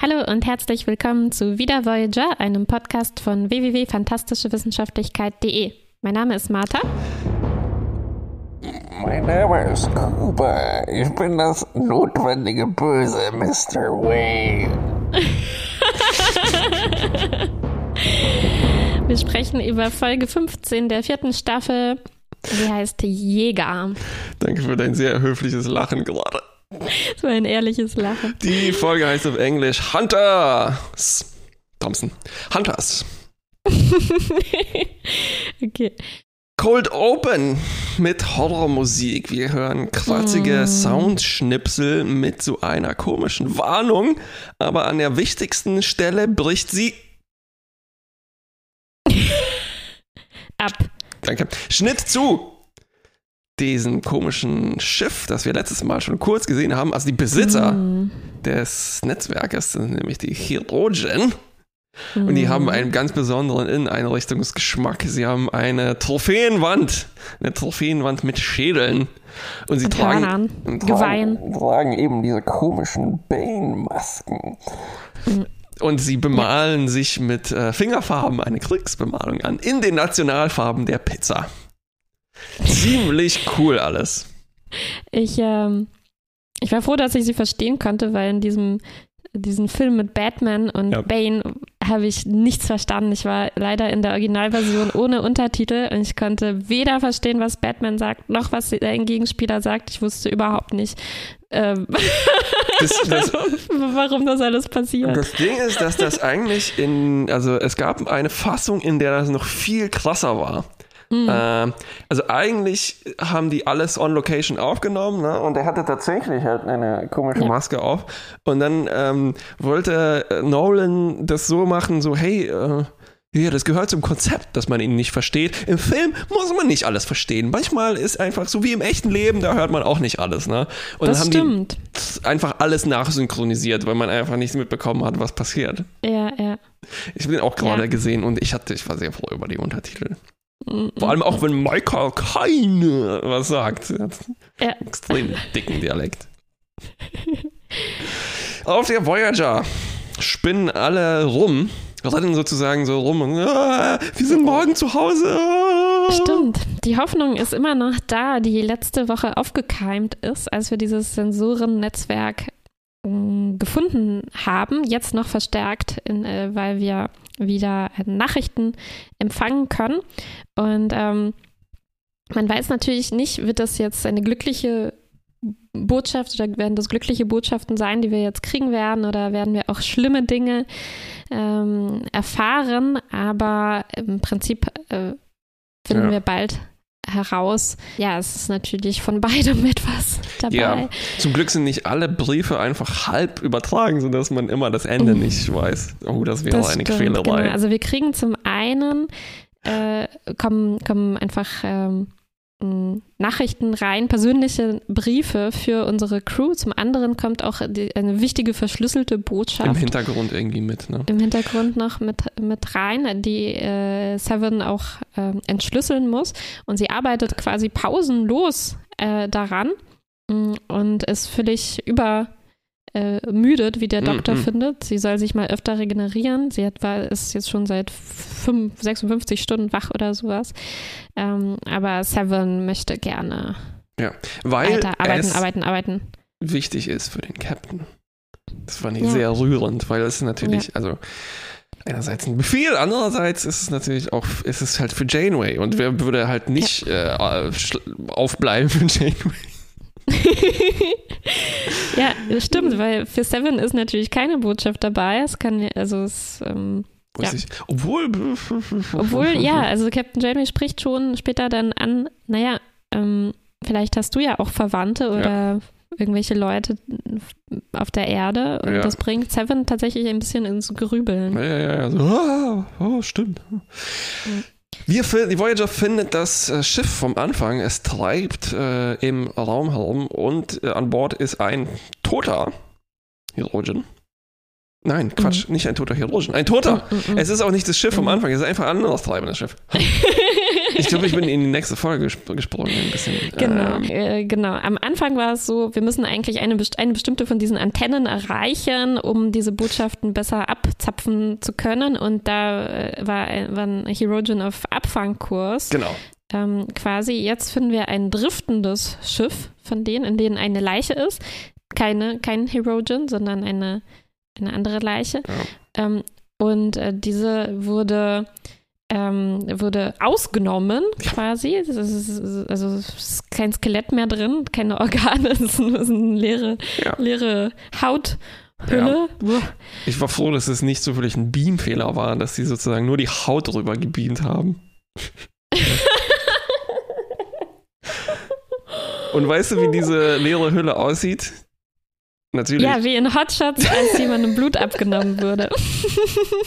Hallo und herzlich willkommen zu Wieder Voyager, einem Podcast von www.fantastischewissenschaftlichkeit.de. Mein Name ist Martha. Mein Name ist Kuba. Ich bin das notwendige Böse, Mr. Wayne. Wir sprechen über Folge 15 der vierten Staffel. Sie heißt Jäger. Danke für dein sehr höfliches Lachen gerade. Das war ein ehrliches Lachen. Die Folge heißt auf Englisch Hunters. Thompson. Hunters. okay. Cold Open mit Horrormusik. Wir hören kratzige Soundschnipsel mit so einer komischen Warnung, aber an der wichtigsten Stelle bricht sie Ab. Danke. Schnitt zu diesem komischen Schiff, das wir letztes Mal schon kurz gesehen haben. Also die Besitzer des Netzwerkes sind nämlich die Chirurgen. Und die haben einen ganz besonderen Inneneinrichtungsgeschmack. Sie haben eine Trophäenwand. Eine Trophäenwand mit Schädeln. Und sie Und tragen, und Geweihen. Tragen eben diese komischen Bane-Masken. Und sie bemalen sich mit äh, Fingerfarben eine Kriegsbemalung an. In den Nationalfarben der Pizza. Ziemlich cool alles. Ich, ähm, ich war froh, dass ich sie verstehen konnte, weil in diesem diesen Film mit Batman und Ja. Bane habe ich nichts verstanden. Ich war leider in der Originalversion ohne Untertitel und ich konnte weder verstehen, was Batman sagt, noch was der Gegenspieler sagt. Ich wusste überhaupt nicht, ähm, Das, das, warum das alles passiert. Das Ding ist, dass das eigentlich in, also es gab eine Fassung, in der das noch viel krasser war. Ähm, also eigentlich haben die alles on Location aufgenommen, ne? Und er hatte tatsächlich halt eine komische Ja. Maske auf. Und dann ähm, wollte äh, Nolan das so machen, so hey, äh, ja, das gehört zum Konzept, dass man ihn nicht versteht. Im Film muss man nicht alles verstehen. Manchmal ist einfach so wie im echten Leben, da hört man auch nicht alles, ne? Und das dann haben stimmt. die einfach alles nachsynchronisiert, weil man einfach nicht mitbekommen hat, was passiert. Ja, ja. Ich habe den auch gerade Ja. gesehen und ich hatte, ich war sehr froh über die Untertitel. Vor allem auch, wenn Michael keine was sagt. Er hat Ja. extrem dicken Dialekt. Auf der Voyager spinnen alle rum, rennen sozusagen so rum und ah, wir sind morgen zu Hause. Ah. Stimmt. Die Hoffnung ist immer noch da, die letzte Woche aufgekeimt ist, als wir dieses Sensorennetzwerk gefunden haben. Jetzt noch verstärkt, in, äh, weil wir wieder äh, Nachrichten empfangen können. Und ähm, man weiß natürlich nicht, wird das jetzt eine glückliche Botschaft oder werden das glückliche Botschaften sein, die wir jetzt kriegen werden oder werden wir auch schlimme Dinge ähm, erfahren, aber im Prinzip äh, finden Ja. wir bald heraus. Ja, es ist natürlich von beidem etwas dabei. Ja, zum Glück sind nicht alle Briefe einfach halb übertragen, sodass man immer das Ende nicht weiß. Oh, das wäre Das eine stimmt, Quälerei. Genau. Also wir kriegen zum einen äh, kommen, kommen einfach ähm, Nachrichten rein, persönliche Briefe für unsere Crew. Zum anderen kommt auch die, eine wichtige verschlüsselte Botschaft Im Hintergrund irgendwie mit, ne? im Hintergrund noch mit, mit rein, die äh, Seven auch ähm, entschlüsseln muss. Und sie arbeitet quasi pausenlos äh, daran mh, und ist völlig über äh, müdet, wie der Doktor Mhm. findet. Sie soll sich mal öfter regenerieren. Sie hat, war, ist jetzt schon seit fünf, 56 Stunden wach oder sowas. Ähm, aber Seven möchte gerne Ja, weil weiter arbeiten, arbeiten, arbeiten. wichtig ist für den Captain. Das fand ich Ja. sehr rührend, weil es natürlich, also einerseits ein Befehl, andererseits ist es natürlich auch, ist es halt für Janeway und wer würde halt nicht äh, schl- aufbleiben für Janeway? ja, das stimmt, weil für Seven ist natürlich keine Botschaft dabei. Es kann, ja- also es, ähm, Ja. ich. Obwohl, obwohl, ja, also Captain Janeway spricht schon später dann an, naja, ähm, vielleicht hast du ja auch Verwandte oder irgendwelche Leute auf der Erde und Ja. das bringt Seven tatsächlich ein bisschen ins Grübeln. Ja, ja, ja. So, ah, oh, stimmt. Wir, die Voyager findet das äh, Schiff vom Anfang. Es treibt äh, im Raum herum und äh, an Bord ist ein toter Chirurgen. Nein, Quatsch, nicht ein toter Chirurgen. Ein toter. Mm, Es ist auch nicht das Schiff vom Anfang, es ist einfach ein anderes treibendes Schiff. ich glaube, ich bin in die nächste Folge gesp gesprungen. Ein bisschen, Genau, ähm, äh, genau. Am Anfang war es so, wir müssen eigentlich eine, eine bestimmte von diesen Antennen erreichen, um diese Botschaften besser abzapfen zu können. Und da äh, war, ein- war ein Herogen auf Abfangkurs. genau. Ähm, quasi, jetzt finden wir ein driftendes Schiff von denen, in denen eine Leiche ist. Keine, kein Herogen, sondern eine, eine andere Leiche. Ähm, und äh, diese wurde, ähm, wurde ausgenommen, quasi. Es ist, also es ist kein Skelett mehr drin, keine Organe, es ist so eine leere, Ja. leere Hauthülle. Buah. Ich war froh, dass es nicht zufällig ein Beamfehler war, dass sie sozusagen nur die Haut drüber gebeamt haben. Und weißt du, wie diese leere Hülle aussieht? Natürlich. Ja, wie in Hotshots, als jemandem Blut abgenommen wurde.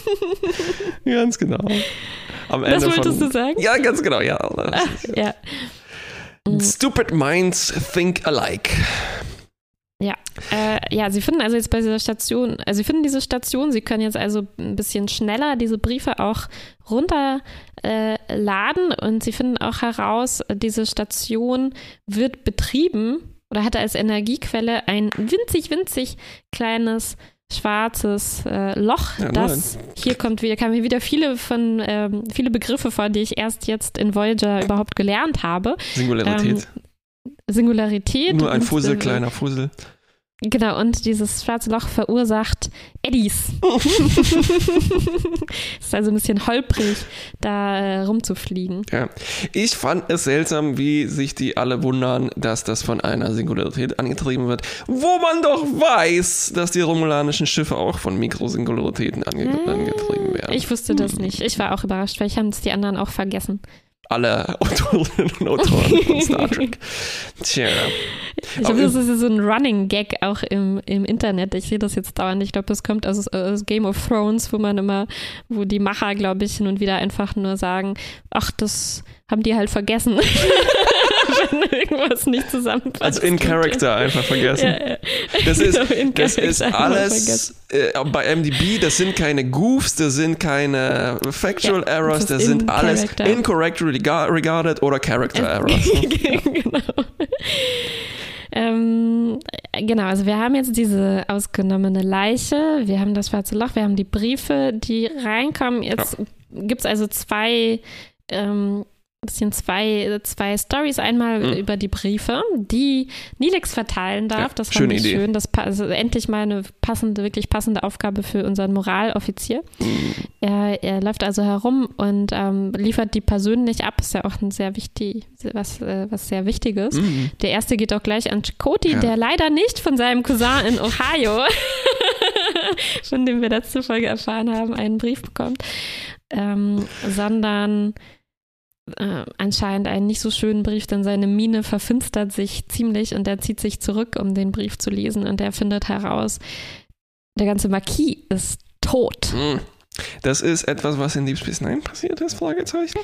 Ganz genau. Am Das Ende wolltest von, du sagen? Ja, ganz genau, ja. Ja. Stupid minds think alike. Ja, äh, ja, sie finden also jetzt bei dieser Station, also sie finden diese Station, sie können jetzt also ein bisschen schneller diese Briefe auch runterladen äh, und sie finden auch heraus, diese Station wird betrieben oder hatte als Energiequelle ein winzig, winzig kleines schwarzes äh, Loch, Ja, das hier kommt wieder, kamen hier wieder viele von ähm, viele Begriffe vor, die ich erst jetzt in Voyager überhaupt gelernt habe. Singularität. Singularität. Nur ein Fussel, äh, kleiner Fussel. Genau, und dieses schwarze Loch verursacht Eddies. ist also ein bisschen holprig, da äh, rumzufliegen. Ja. Ich fand es seltsam, wie sich die alle wundern, dass das von einer Singularität angetrieben wird, wo man doch weiß, dass die romulanischen Schiffe auch von Mikrosingularitäten ange angetrieben werden. Ich wusste das nicht. Ich war auch überrascht, weil ich haben es die anderen auch vergessen. Alle Autorinnen und Autoren von Star Trek. Tja. Ich glaube, das ist so ein Running Gag auch im, im Internet. Ich sehe das jetzt dauernd. Ich glaube, das kommt aus, aus Game of Thrones, wo man immer, wo die Macher, glaube ich, hin und wieder einfach nur sagen, ach, das haben die halt vergessen. Wenn irgendwas nicht zusammenpasst. Also in Character einfach vergessen. Ja, ja. Das ist, Genau, das ist alles äh, bei MDB, das sind keine Goofs, das sind keine Factual Ja, Errors, das sind in alles Character. incorrect rega- regarded oder Character Errors. genau. Ähm, genau, also wir haben jetzt diese ausgenommene Leiche, wir haben das schwarze Loch, wir haben die Briefe, die reinkommen. Jetzt gibt es also zwei, ähm, bisschen zwei, zwei Stories. Einmal Mhm. über die Briefe, die Nilix verteilen darf. Ja, das fand ich Idee. schön. Das also endlich mal eine passende, wirklich passende Aufgabe für unseren Moraloffizier. Mhm. Er, er läuft also herum und ähm, liefert die persönlich ab. Ist ja auch ein sehr wichtig, was, äh, was sehr Wichtiges. Mhm. Der erste geht auch gleich an Chakoti, Ja. der leider nicht von seinem Cousin in Ohio, von dem wir letzte Folge erfahren haben, einen Brief bekommt, ähm, sondern äh, anscheinend einen nicht so schönen Brief, denn seine Miene verfinstert sich ziemlich und er zieht sich zurück, um den Brief zu lesen und er findet heraus, der ganze Marquis ist tot. Mhm. Das ist etwas, was in Deep Space Nine passiert ist, Fragezeichen.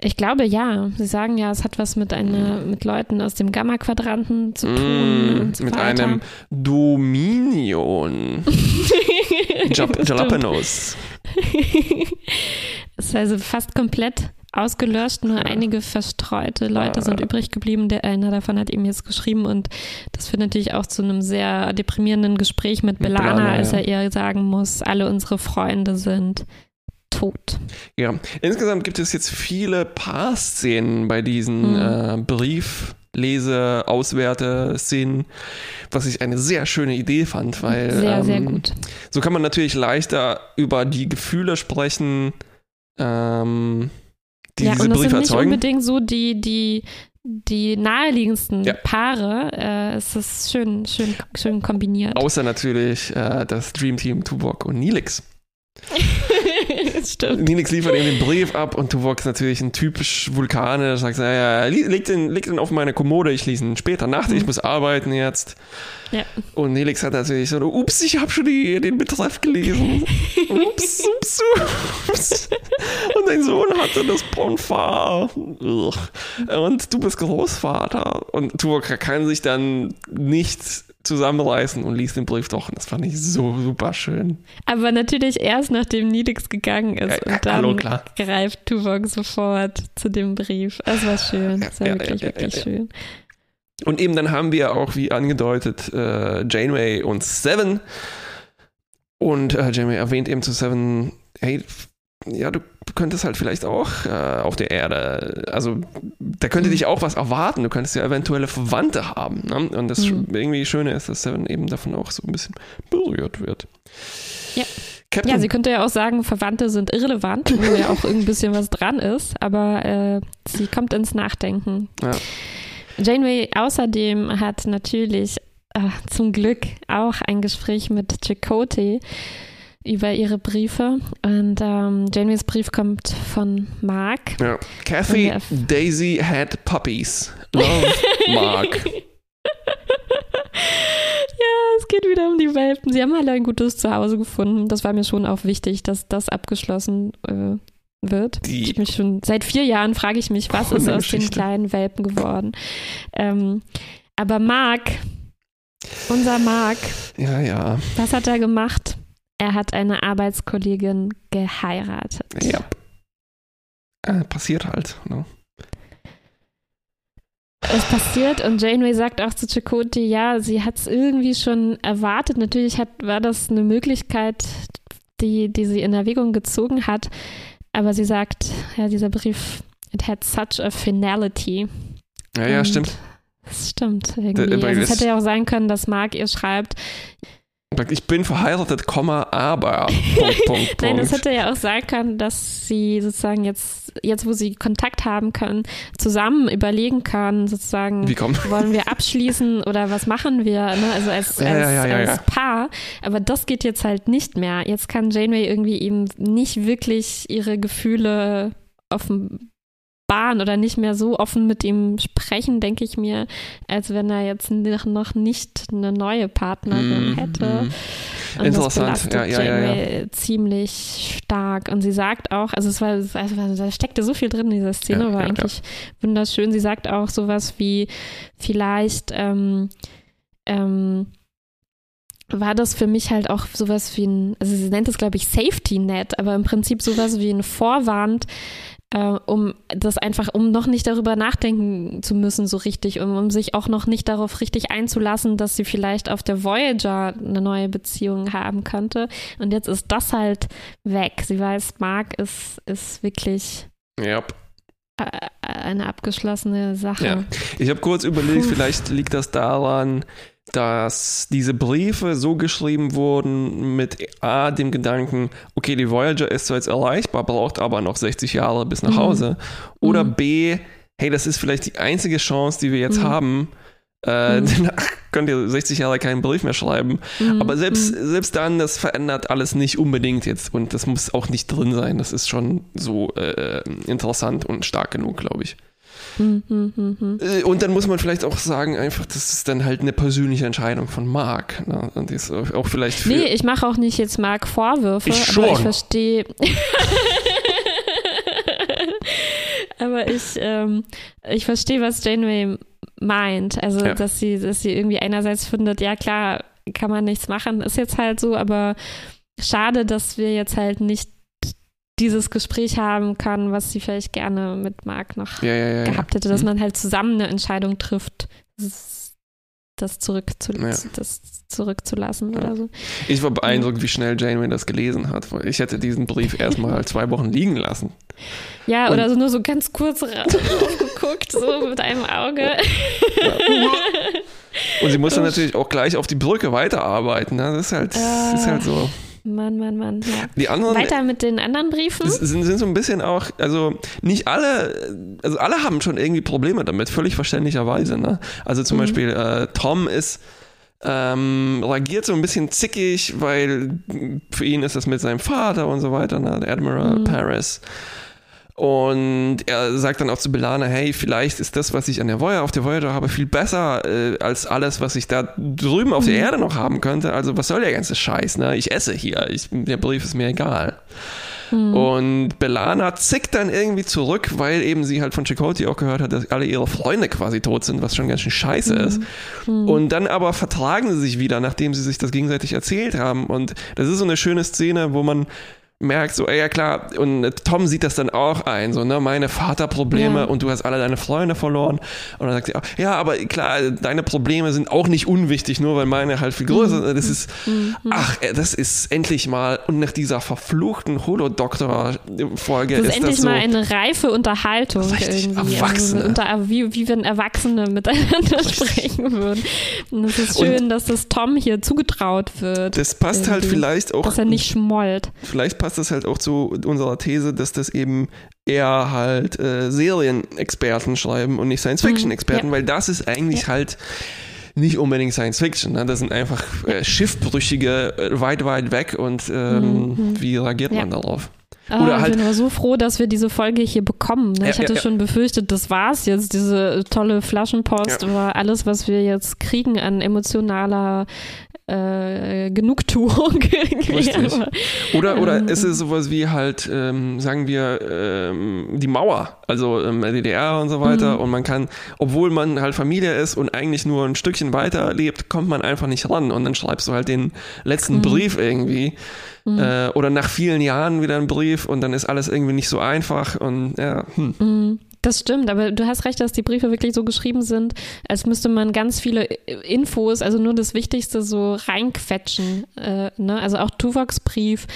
Ich glaube ja. Sie sagen ja, es hat was mit einer, mit Leuten aus dem Gamma-Quadranten zu tun. Mm, und so mit weiter. einem Dominion. Jalapenos. ist also fast komplett ausgelöscht, nur einige verstreute Leute sind Ah. übrig geblieben. Der einer davon hat ihm jetzt geschrieben und das führt natürlich auch zu einem sehr deprimierenden Gespräch mit Mit Belana, B'Elanna, als ja. er ihr sagen muss, alle unsere Freunde sind tot. Ja, insgesamt gibt es jetzt viele Paar-Szenen bei diesen Mhm. äh, Brieflese, Auswerte-Szenen, was ich eine sehr schöne Idee fand, weil Sehr, ähm, sehr gut. so kann man natürlich leichter über die Gefühle sprechen, ähm, die ja, diese und das Briefe sind nicht erzeugen. unbedingt so die, die, die naheliegendsten Ja. Paare. Äh, es ist schön, schön, schön kombiniert. Außer natürlich äh, das Dream Team Tuvok und Nilix. Stimmt. Nilix liefert ihm den Brief ab und Tuvok ist natürlich ein typisch Vulkaner, sagt, naja, leg den, leg den auf meine Kommode, ich lese ihn später Nacht, ich muss arbeiten jetzt. Ja. Und Nelix hat natürlich so, ups, ich habe schon die, den Betreff gelesen. ups, ups, ups. Und dein Sohn hatte das Bonfar. Und du bist Großvater. Und Tuvok kann sich dann nicht zusammenreißen und liest den Brief doch. Und das fand ich so super schön. Aber natürlich erst, nachdem Nidix gegangen ist. Ja, und dann hallo, greift Tuvok sofort zu dem Brief. Das war schön. Das war Ja, wirklich, ja, wirklich schön. Und eben dann haben wir auch, wie angedeutet, äh, Janeway und Seven. Und äh, Janeway erwähnt eben zu Seven, hey, ja, du könntest halt vielleicht auch äh, auf der Erde, also da könnte Mhm. dich auch was erwarten. Du könntest ja eventuelle Verwandte haben. Ne? Und das Mhm. irgendwie Schöne ist, dass Seven eben davon auch so ein bisschen berührt wird. Ja. Captain, Ja, sie könnte ja auch sagen, Verwandte sind irrelevant, wo ja auch ein bisschen was dran ist, aber äh, sie kommt ins Nachdenken. Ja. Janeway außerdem hat natürlich äh, zum Glück auch ein Gespräch mit Chakotay über ihre Briefe. Und ähm, Janeways Brief kommt von Mark. ja. Kathy, Daisy had puppies. Love, Mark. Ja, es geht wieder um die Welpen. Sie haben alle ein gutes Zuhause gefunden. Das war mir schon auch wichtig, dass das abgeschlossen äh, wird. Die- Ich mich schon seit vier Jahren frage ich mich, was ist aus den Hundegeschichte. kleinen Welpen geworden. Ähm, aber Mark, unser Mark, Ja, ja. was hat er gemacht? Er hat eine Arbeitskollegin geheiratet. Ja. Äh, passiert halt. Ne? Es passiert und Janeway sagt auch zu Chakotay, ja, sie hat es irgendwie schon erwartet. Natürlich hat, war das eine Möglichkeit, die, die sie in Erwägung gezogen hat. Aber sie sagt, ja, dieser Brief, it had such a finality. Ja, ja, Und stimmt. Das stimmt irgendwie. Also es hätte ja auch sein können, dass Mark ihr schreibt. Ich bin verheiratet, aber. Punkt, Punkt, Nein, Punkt. hätte ja auch sein können, dass sie sozusagen jetzt, jetzt wo sie Kontakt haben können, zusammen überlegen können, sozusagen, wollen wir abschließen oder was machen wir, ne? also als, Ja, als, ja, ja, als. Paar. Aber das geht jetzt halt nicht mehr. Jetzt kann Janeway irgendwie eben nicht wirklich ihre Gefühle offenbaren oder nicht mehr so offen mit ihm sprechen, denke ich mir, als wenn er jetzt noch nicht eine neue Partnerin Mhm, hätte. mhm. Und Interessant, das ja, ja, ja, ja. Ziemlich stark. Und sie sagt auch, also es war, also da steckte so viel drin in dieser Szene, Ja, war ja. eigentlich wunderschön. Sie sagt auch sowas wie, vielleicht ähm, ähm, war das für mich halt auch sowas wie ein, also sie nennt es, glaube ich, Safety Net, aber im Prinzip sowas wie ein Vorwand, äh, um das einfach, um noch nicht darüber nachdenken zu müssen, so richtig, um, um sich auch noch nicht darauf richtig einzulassen, dass sie vielleicht auf der Voyager eine neue Beziehung haben könnte. Und jetzt ist das halt weg. Sie weiß, Mark ist, ist wirklich Ja. äh, eine abgeschlossene Sache. Ja. Ich habe kurz überlegt, vielleicht liegt das daran, dass diese Briefe so geschrieben wurden mit A, dem Gedanken, okay, die Voyager ist zwar jetzt erreichbar, braucht aber noch 60 Jahre bis nach Mhm. Hause. Oder Mhm. B, hey, das ist vielleicht die einzige Chance, die wir jetzt Mhm. haben. Äh, Mhm. Danach könnt ihr 60 Jahre keinen Brief mehr schreiben. Mhm, Aber selbst, mhm. selbst dann, das verändert alles nicht unbedingt jetzt. Und das muss auch nicht drin sein. Das ist schon so äh, interessant und stark genug, glaube ich. Und dann muss man vielleicht auch sagen, einfach, das ist dann halt eine persönliche Entscheidung von Mark. Ne? Und die ist auch vielleicht. Nee, ich mache auch nicht jetzt Mark Vorwürfe, Ich aber ich schon. verstehe. aber ich, ähm, ich verstehe, was Janeway meint. Also, Ja. dass sie, dass sie irgendwie einerseits findet, ja klar, kann man nichts machen, ist jetzt halt so, aber schade, dass wir jetzt halt nicht dieses Gespräch haben können, was sie vielleicht gerne mit Mark noch ja, ja, ja, gehabt hätte, dass Mhm. man halt zusammen eine Entscheidung trifft, das, zurückzu das zurückzulassen oder so. Ich war beeindruckt, wie schnell Janeway das gelesen hat. Ich hätte diesen Brief erstmal zwei Wochen liegen lassen. Ja, Und- oder so nur so ganz kurz draufgeguckt, so mit einem Auge. Und sie muss dann natürlich auch gleich auf die Brücke weiterarbeiten. Ne? Das ist halt, das ist halt so. Mann, Mann, Mann. Ja. Die anderen Weiter mit den anderen Briefen. sind, sind so ein bisschen auch, also nicht alle, also alle haben schon irgendwie Probleme damit, völlig verständlicherweise. Ne? Also zum Mhm. Beispiel äh, Tom ist ähm, reagiert so ein bisschen zickig, weil für ihn ist das mit seinem Vater und so weiter, ne? Admiral Mhm. Paris. Und er sagt dann auch zu Belana, hey, vielleicht ist das, was ich an der Voyager, auf der Voyager habe, viel besser äh, als alles, was ich da drüben auf der Erde noch haben könnte. Also was soll der ganze Scheiß, ne? Ich esse hier, ich, der Brief ist mir egal. Mhm. Und Belana zickt dann irgendwie zurück, weil eben sie halt von Chakotay auch gehört hat, dass alle ihre Freunde quasi tot sind, was schon ganz schön scheiße ist. Und dann aber vertragen sie sich wieder, nachdem sie sich das gegenseitig erzählt haben. Und das ist so eine schöne Szene, wo man merkt, so, ey, ja klar, und Tom sieht das dann auch ein, so, ne, meine Vaterprobleme Ja. und du hast alle deine Freunde verloren. Und dann sagt sie auch, ja, aber klar, deine Probleme sind auch nicht unwichtig, nur weil meine halt viel größer sind. Das ist, ach, äh, das ist endlich mal, und nach dieser verfluchten Holodoktor-Folge Das ist, ist, endlich das so, mal eine reife Unterhaltung Richtig irgendwie. Erwachsene. Also unter, wie, wie wenn Erwachsene miteinander sprechen würden. Und es ist schön, dass das Tom hier zugetraut wird. das passt halt vielleicht auch Dass er nicht schmollt. vielleicht passt das halt auch zu unserer These, dass das eben eher halt äh, Serienexperten schreiben und nicht Science-Fiction-Experten, Mhm, weil das ist eigentlich halt nicht unbedingt Science-Fiction. Ne? Das sind einfach äh, Schiffbrüchige äh, weit, weit weg und ähm, wie reagiert man Mhm, Ja. darauf? Ah, Oder ich halt- bin aber so froh, dass wir diese Folge hier bekommen. Ne? Ja, ich hatte ja, ja. schon befürchtet, das war's jetzt, diese tolle Flaschenpost, Ja. war alles, was wir jetzt kriegen an emotionaler äh, Genugtuung. irgendwie. Richtig. Aber, Oder, oder Ähm, ist es sowas wie halt, ähm, sagen wir, ähm, die Mauer, also ähm, DDR und so weiter. Mhm. Und man kann, obwohl man halt Familie ist und eigentlich nur ein Stückchen weiter lebt, kommt man einfach nicht ran. Und dann schreibst du halt den letzten Mhm. Brief irgendwie. Äh, oder nach vielen Jahren wieder einen Brief und dann ist alles irgendwie nicht so einfach. Und ja, hm. Das stimmt, aber du hast recht, dass die Briefe wirklich so geschrieben sind, als müsste man ganz viele Infos, also nur das Wichtigste so reinquetschen. Äh, ne? Also auch Tuvoks Brief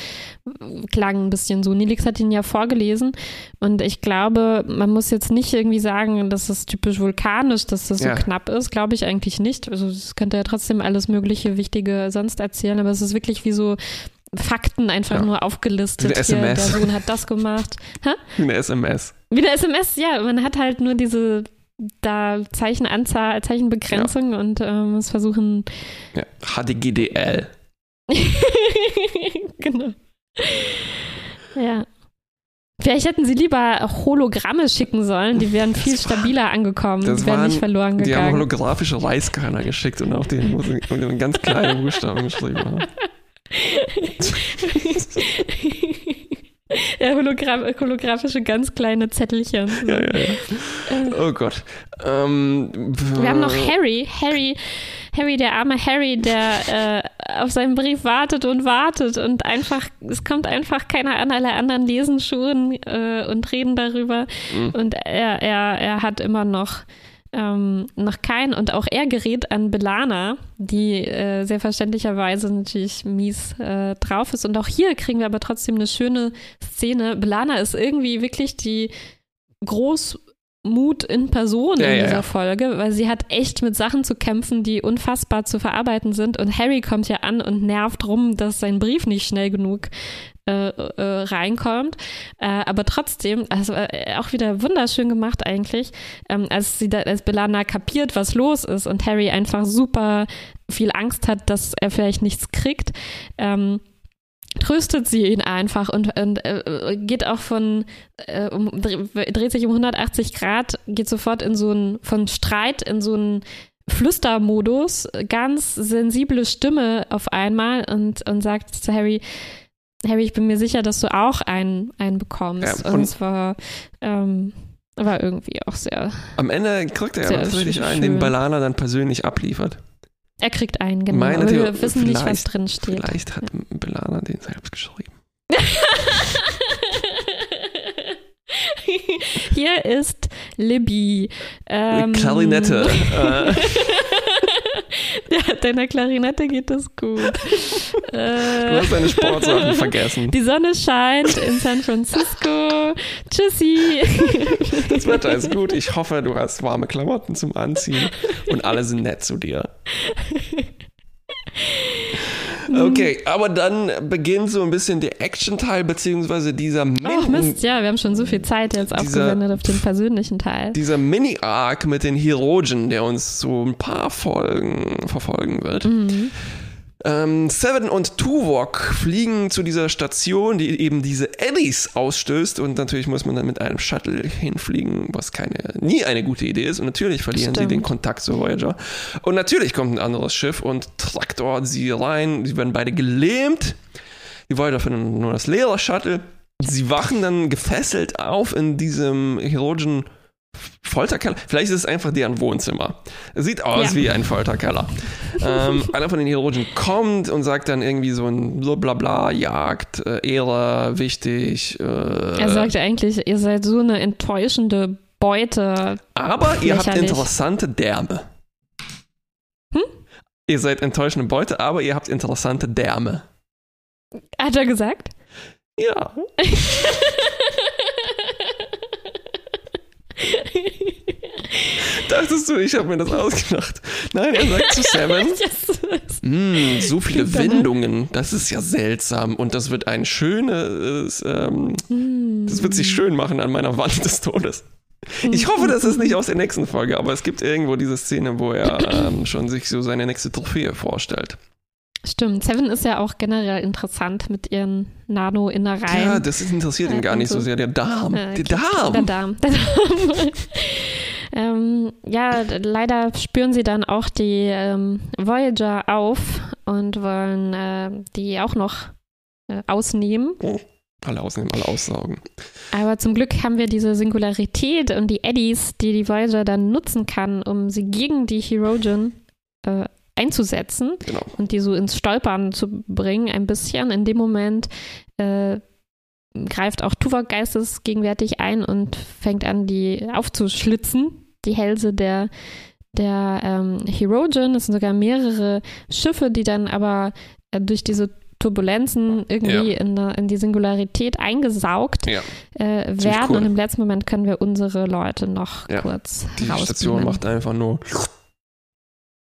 klang ein bisschen so. Nilix hat ihn ja vorgelesen und ich glaube, man muss jetzt nicht irgendwie sagen, das ist typisch vulkanisch, dass das Ja. so knapp ist, glaube ich eigentlich nicht. Also es könnte ja trotzdem alles mögliche Wichtige sonst erzählen, aber es ist wirklich wie so Fakten einfach Ja. nur aufgelistet. Wie eine Hier, der SMS. Sohn hat das gemacht. Hä? wie eine SMS. Wie eine SMS, ja, man hat halt nur diese da Zeichenanzahl, Zeichenbegrenzung und ähm, muss versuchen, Ja. HDGDL. genau. Ja. Vielleicht hätten sie lieber Hologramme schicken sollen, die wären viel Das war- stabiler angekommen, das die wären waren- nicht verloren Die haben gegangen. holographische Reiskörner geschickt und auf den, mit den ganz kleinen Buchstaben geschrieben haben. ja, holographische ganz kleine Zettelchen. Ja, ja, ja. Oh Gott. Ähm, Wir haben noch Harry, Harry, Harry, der arme Harry, der äh, auf seinen Brief wartet und wartet und einfach, es kommt einfach keiner an, alle anderen lesen schon äh, und reden darüber Mhm. und er, er, er hat immer noch ähm, noch keinen und auch er gerät an Belana, die äh, sehr verständlicherweise natürlich mies äh, drauf ist und auch hier kriegen wir aber trotzdem eine schöne Szene. Belana ist irgendwie wirklich die Großmut in Person Ja, in dieser ja. Folge, weil sie hat echt mit Sachen zu kämpfen, die unfassbar zu verarbeiten sind. Und Harry kommt ja an und nervt rum, dass sein Brief nicht schnell genug äh, äh, reinkommt. Äh, aber trotzdem, also auch wieder wunderschön gemacht eigentlich, ähm, als sie da, als Belana kapiert, was los ist und Harry einfach super viel Angst hat, dass er vielleicht nichts kriegt. Ähm, tröstet sie ihn einfach und, und äh, geht auch von, äh, um, dre- dreht sich um 180 Grad, geht sofort in so ein, von Streit in so einen Flüstermodus, ganz sensible Stimme auf einmal und, und sagt zu Harry, Harry, ich bin mir sicher, dass du auch einen, einen bekommst. Ja, und es war, ähm, war irgendwie auch sehr, Am Ende kriegt er aber tatsächlich schön. einen, den Balana dann persönlich abliefert. er kriegt einen, genau. Meine aber wir Theorie- wissen nicht, was drin steht. Vielleicht hat Balana den selbst geschrieben. Hier ist Libby. Ähm, Klarinette. äh, Ja, deiner Klarinette geht das gut. du äh, hast deine Sportsachen vergessen. die Sonne scheint in San Francisco. Tschüssi. Das Wetter ist gut. Ich hoffe, du hast warme Klamotten zum Anziehen und alle sind nett zu dir. Okay, aber dann beginnt so ein bisschen der Action-Teil, beziehungsweise dieser Ach Mini- Mist, ja, wir haben schon so viel Zeit jetzt Dieser- aufgewendet auf den persönlichen Teil. dieser Mini-Arc mit den Hirogen, der uns so ein paar Folgen verfolgen wird. Mhm. Ähm, Seven und Tuvok fliegen zu dieser Station, die eben diese Eddies ausstößt. Und natürlich muss man dann mit einem Shuttle hinfliegen, was keine, nie eine gute Idee ist. Und natürlich verlieren sie Stimmt. den Kontakt zu Voyager. Und natürlich kommt ein anderes Schiff und trackt dort sie rein, sie werden beide gelähmt, die Voyager finden nur das leere Shuttle. Sie wachen dann gefesselt auf in diesem Hirogen Folterkeller. Vielleicht ist es einfach deren Wohnzimmer. Sieht aus Ja. wie ein Folterkeller. ähm, einer von den Hirogen kommt und sagt dann irgendwie so ein Blablabla, Jagd, äh, Ehre, wichtig. Äh, Er sagte eigentlich, ihr seid so eine enttäuschende Beute. aber ihr habt interessante Därme. Hm? Ihr seid enttäuschende Beute, aber ihr habt interessante Därme. Hat er gesagt? Ja. Dachtest du, ich habe mir das ausgedacht? Nein, er sagt zu Seven. Hm, so viele. Wendungen, das ist ja seltsam. Und das wird ein schönes, ähm, Hm. das wird sich schön machen an meiner Wand des Todes. Ich hoffe, das ist nicht aus der nächsten Folge, aber es gibt irgendwo diese Szene, wo er ähm, schon sich so seine nächste Trophäe vorstellt. Stimmt, Seven ist ja auch generell interessant mit ihren Nano-Innereien. Ja, das interessiert ihn Äh, gar nicht so so. sehr. Der Darm. Äh, Der Darm. Der Darm. Der Darm. ähm, ja, leider spüren sie dann auch die ähm, Voyager auf und wollen äh, die auch noch äh, ausnehmen. Alle ausnehmen, alle aussaugen. Aber zum Glück haben wir diese Singularität und die Eddies, die die Voyager dann nutzen kann, um sie gegen die Herogen äh, einzusetzen Genau. und die so ins Stolpern zu bringen, ein bisschen. In dem Moment äh, greift auch Tuvok geistesgegenwärtig ein und fängt an, die aufzuschlitzen, die Hälse der, der ähm, Herogen. Es sind sogar mehrere Schiffe, die dann aber äh, durch diese Turbulenzen irgendwie Ja. in, in die Singularität eingesaugt Ja. äh, werden. cool. Und im letzten Moment können wir unsere Leute noch Ja. kurz Die rausbeamen. Station macht einfach nur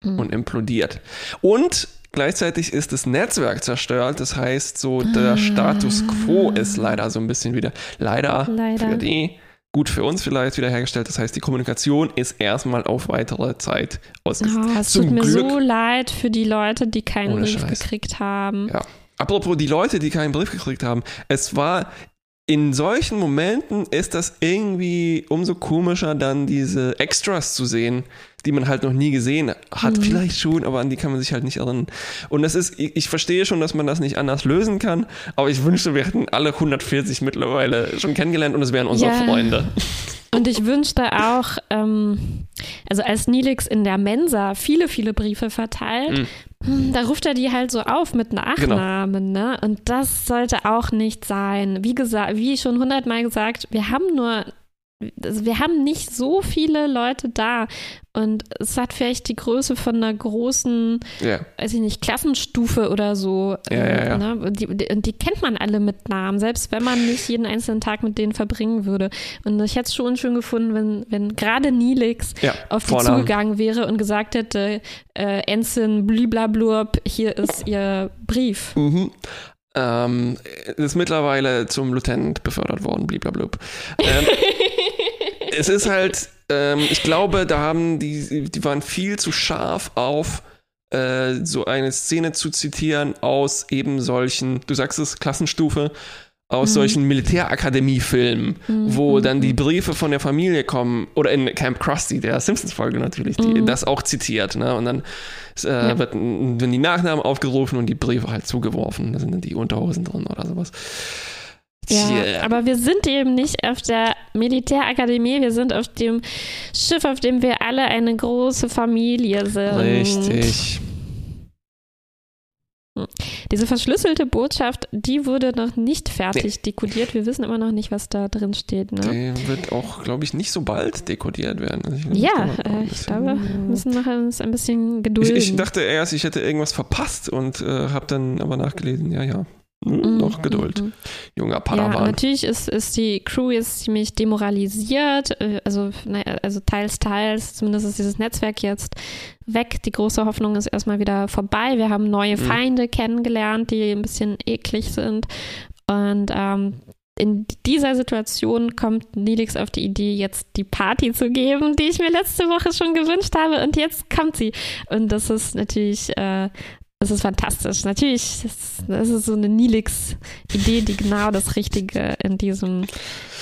Mhm. und implodiert. Und gleichzeitig ist das Netzwerk zerstört. Das heißt, so der Ah. Status quo ist leider so ein bisschen wieder, leider, Leider. für die, gut für uns vielleicht wiederhergestellt. Das heißt, die Kommunikation ist erstmal auf weitere Zeit ausgesetzt. Oh, es tut mir Glück. so leid für die Leute, die keinen Ohne Brief Scheiß. gekriegt haben. Ja. Apropos die Leute, die keinen Brief gekriegt haben, es war in solchen Momenten ist das irgendwie umso komischer, dann diese Extras zu sehen, die man halt noch nie gesehen hat. Mhm. Vielleicht schon, aber an die kann man sich halt nicht erinnern. Und das ist, ich, ich verstehe schon, dass man das nicht anders lösen kann, aber ich wünschte, wir hätten alle 140 mittlerweile schon kennengelernt und es wären unsere Ja. Freunde. Und ich wünschte auch, ähm, also als Nilix in der Mensa viele, viele Briefe verteilt, hm, da ruft er die halt so auf mit Genau. Nachnamen, ne? Und das sollte auch nicht sein. Wie gesagt, wie schon hundertmal gesagt, wir haben nur, also wir haben nicht so viele Leute da. Und es hat vielleicht die Größe von einer großen Ja. weiß ich nicht, Klassenstufe oder so. Ja, äh, ja, ja. Ne? Und, die, die, die kennt man alle mit Namen, selbst wenn man nicht jeden einzelnen Tag mit denen verbringen würde. Und ich hätte es schon schön gefunden, wenn, wenn gerade Nilix auf die zugegangen wäre und gesagt hätte, äh, Ensign bliblablurb, hier ist ihr Brief. Mhm. Ähm, ist mittlerweile zum Lieutenant befördert worden, bliblablub. Ähm, es ist halt, ähm, ich glaube, da haben die, die waren viel zu scharf auf äh, so eine Szene zu zitieren aus eben solchen, du sagst es, Klassenstufe, aus Mhm. solchen Militärakademiefilmen, wo Mhm, dann die Briefe von der Familie kommen, oder in Camp Krusty, der Simpsons-Folge natürlich, die Mhm. das auch zitiert, ne? Und dann äh, Ja. wird, werden die Nachnamen aufgerufen und die Briefe halt zugeworfen. Da sind dann die Unterhosen drin oder sowas. Ja, Tja. aber wir sind eben nicht auf der Militärakademie, wir sind auf dem Schiff, auf dem wir alle eine große Familie sind. Richtig. Diese verschlüsselte Botschaft, die wurde noch nicht fertig dekodiert. Wir wissen immer noch nicht, was da drin steht. Ne? Die wird auch, glaube ich, nicht so bald dekodiert werden. Also ich- Ja, äh, ich glaube, wir müssen noch uns ein bisschen Ich, gedulden. ich dachte erst, ich hätte irgendwas verpasst und äh, habe dann aber nachgelesen, ja, ja. Hm, Mhm, noch Geduld, mhm. junger Ja, Padawan. natürlich ist, ist die Crew jetzt ziemlich demoralisiert, äh, also, naja, also teils, teils, zumindest ist dieses Netzwerk jetzt weg. Die große Hoffnung ist erstmal wieder vorbei. Wir haben neue Mhm. Feinde kennengelernt, die ein bisschen eklig sind. Und ähm, in dieser Situation kommt Nilix auf die Idee, jetzt die Party zu geben, die ich mir letzte Woche schon gewünscht habe. Und jetzt kommt sie. Und das ist natürlich, äh, das ist fantastisch. Natürlich, das, das ist so eine Nilix-Idee, die genau das Richtige in diesem,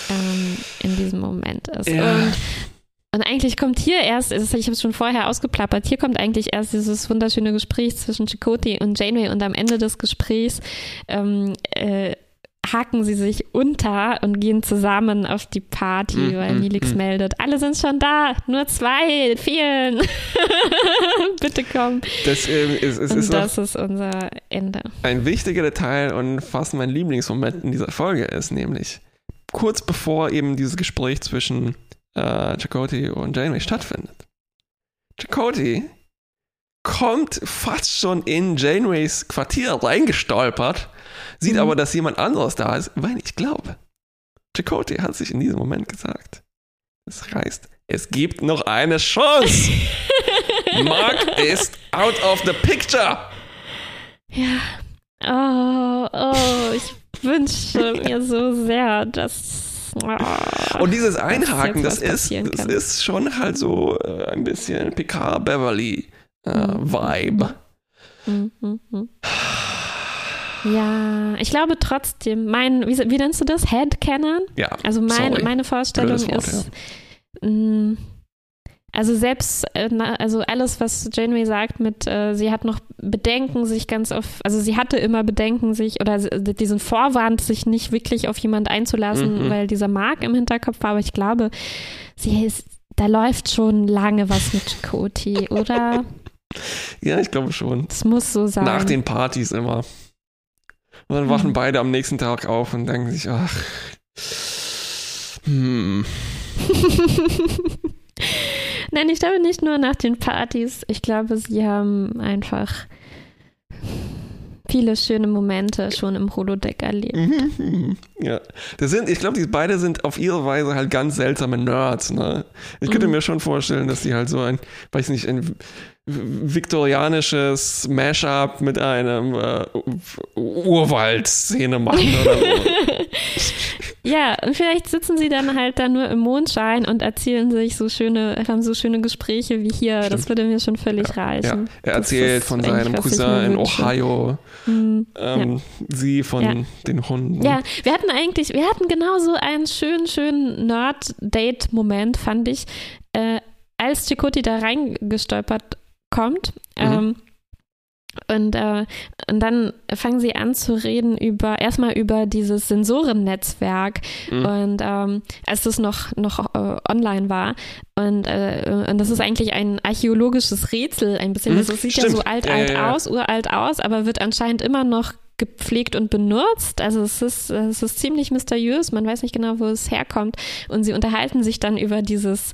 ähm, in diesem Moment ist. Ja. Und und eigentlich kommt hier erst, ich habe es schon vorher ausgeplappert, hier kommt eigentlich erst dieses wunderschöne Gespräch zwischen Chakotay und Janeway und am Ende des Gesprächs ähm, äh, haken sie sich unter und gehen zusammen auf die Party, Mm, weil mm, Nilix mm. meldet, alle sind schon da, nur zwei fehlen. Bitte komm. Das, ähm, ist, ist noch das ist unser Ende. ein wichtiger Detail und fast mein Lieblingsmoment in dieser Folge ist, nämlich kurz bevor eben dieses Gespräch zwischen äh, Chakotay und Janeway stattfindet. Chakotay kommt fast schon in Janeways Quartier reingestolpert, sieht Mhm. aber, dass jemand anderes da ist, weil ich glaube, Chakotay hat sich in diesem Moment gesagt, das heißt, es gibt noch eine Chance. Mark ist out of the picture. Ja. Oh, oh, ich wünsche mir so sehr, dass. Oh, Und dieses Einhaken, das ist, das kann. ist schon halt so äh, ein bisschen Picard Beverly äh. Vibe. Mhm. Ja, ich glaube trotzdem, mein, wie, wie nennst du das? Headcanon? Ja. Also mein, Sorry. meine Vorstellung Wort, ist, mh, also selbst, äh, also alles, was Janeway sagt mit, äh, sie hat noch Bedenken, sich ganz auf, also sie hatte immer Bedenken, sich oder diesen Vorwand, sich nicht wirklich auf jemand einzulassen, Mhm. weil dieser Mark im Hinterkopf war, aber ich glaube, sie ist, da läuft schon lange was mit Cody, oder? Ja, ich glaube schon. Das muss so sein. Nach den Partys immer. Und dann Mhm. wachen beide am nächsten Tag auf und denken sich, ach, hm, Nein, ich glaube nicht nur nach den Partys. Ich glaube, sie haben einfach viele schöne Momente schon im Holodeck erlebt. Mhm. Ja, das sind, ich glaube, die beide sind auf ihre Weise halt ganz seltsame Nerds. Ne? Ich könnte Mhm. mir schon vorstellen, dass die halt so ein, weiß nicht, ein viktorianisches Mashup mit einem äh, Urwald-Szene machen oder so. Ja, und vielleicht sitzen sie dann halt da nur im Mondschein und erzählen sich so schöne, haben so schöne Gespräche wie hier. Das Stimmt. würde mir schon völlig ja, reichen. er Das erzählt von seinem Cousin in. Ohio, Hm. ähm, sie von Ja. den Hunden. Ja, wir hatten eigentlich, wir hatten genau so einen schönen, schönen Nerd-Date-Moment, fand ich, äh, als Chakoti da reingestolpert kommt. Mhm. Ähm, und, äh, und dann fangen sie an zu reden über, erstmal über dieses Sensorennetzwerk Mhm. und ähm, als das noch, noch äh, online war und, äh, und das ist eigentlich ein archäologisches Rätsel ein bisschen, Mhm, das sieht ja stimmt. so alt, Ja, alt ja, ja. aus, uralt aus, aber wird anscheinend immer noch gepflegt und benutzt. Also es ist, es ist ziemlich mysteriös, man weiß nicht genau, wo es herkommt und sie unterhalten sich dann über dieses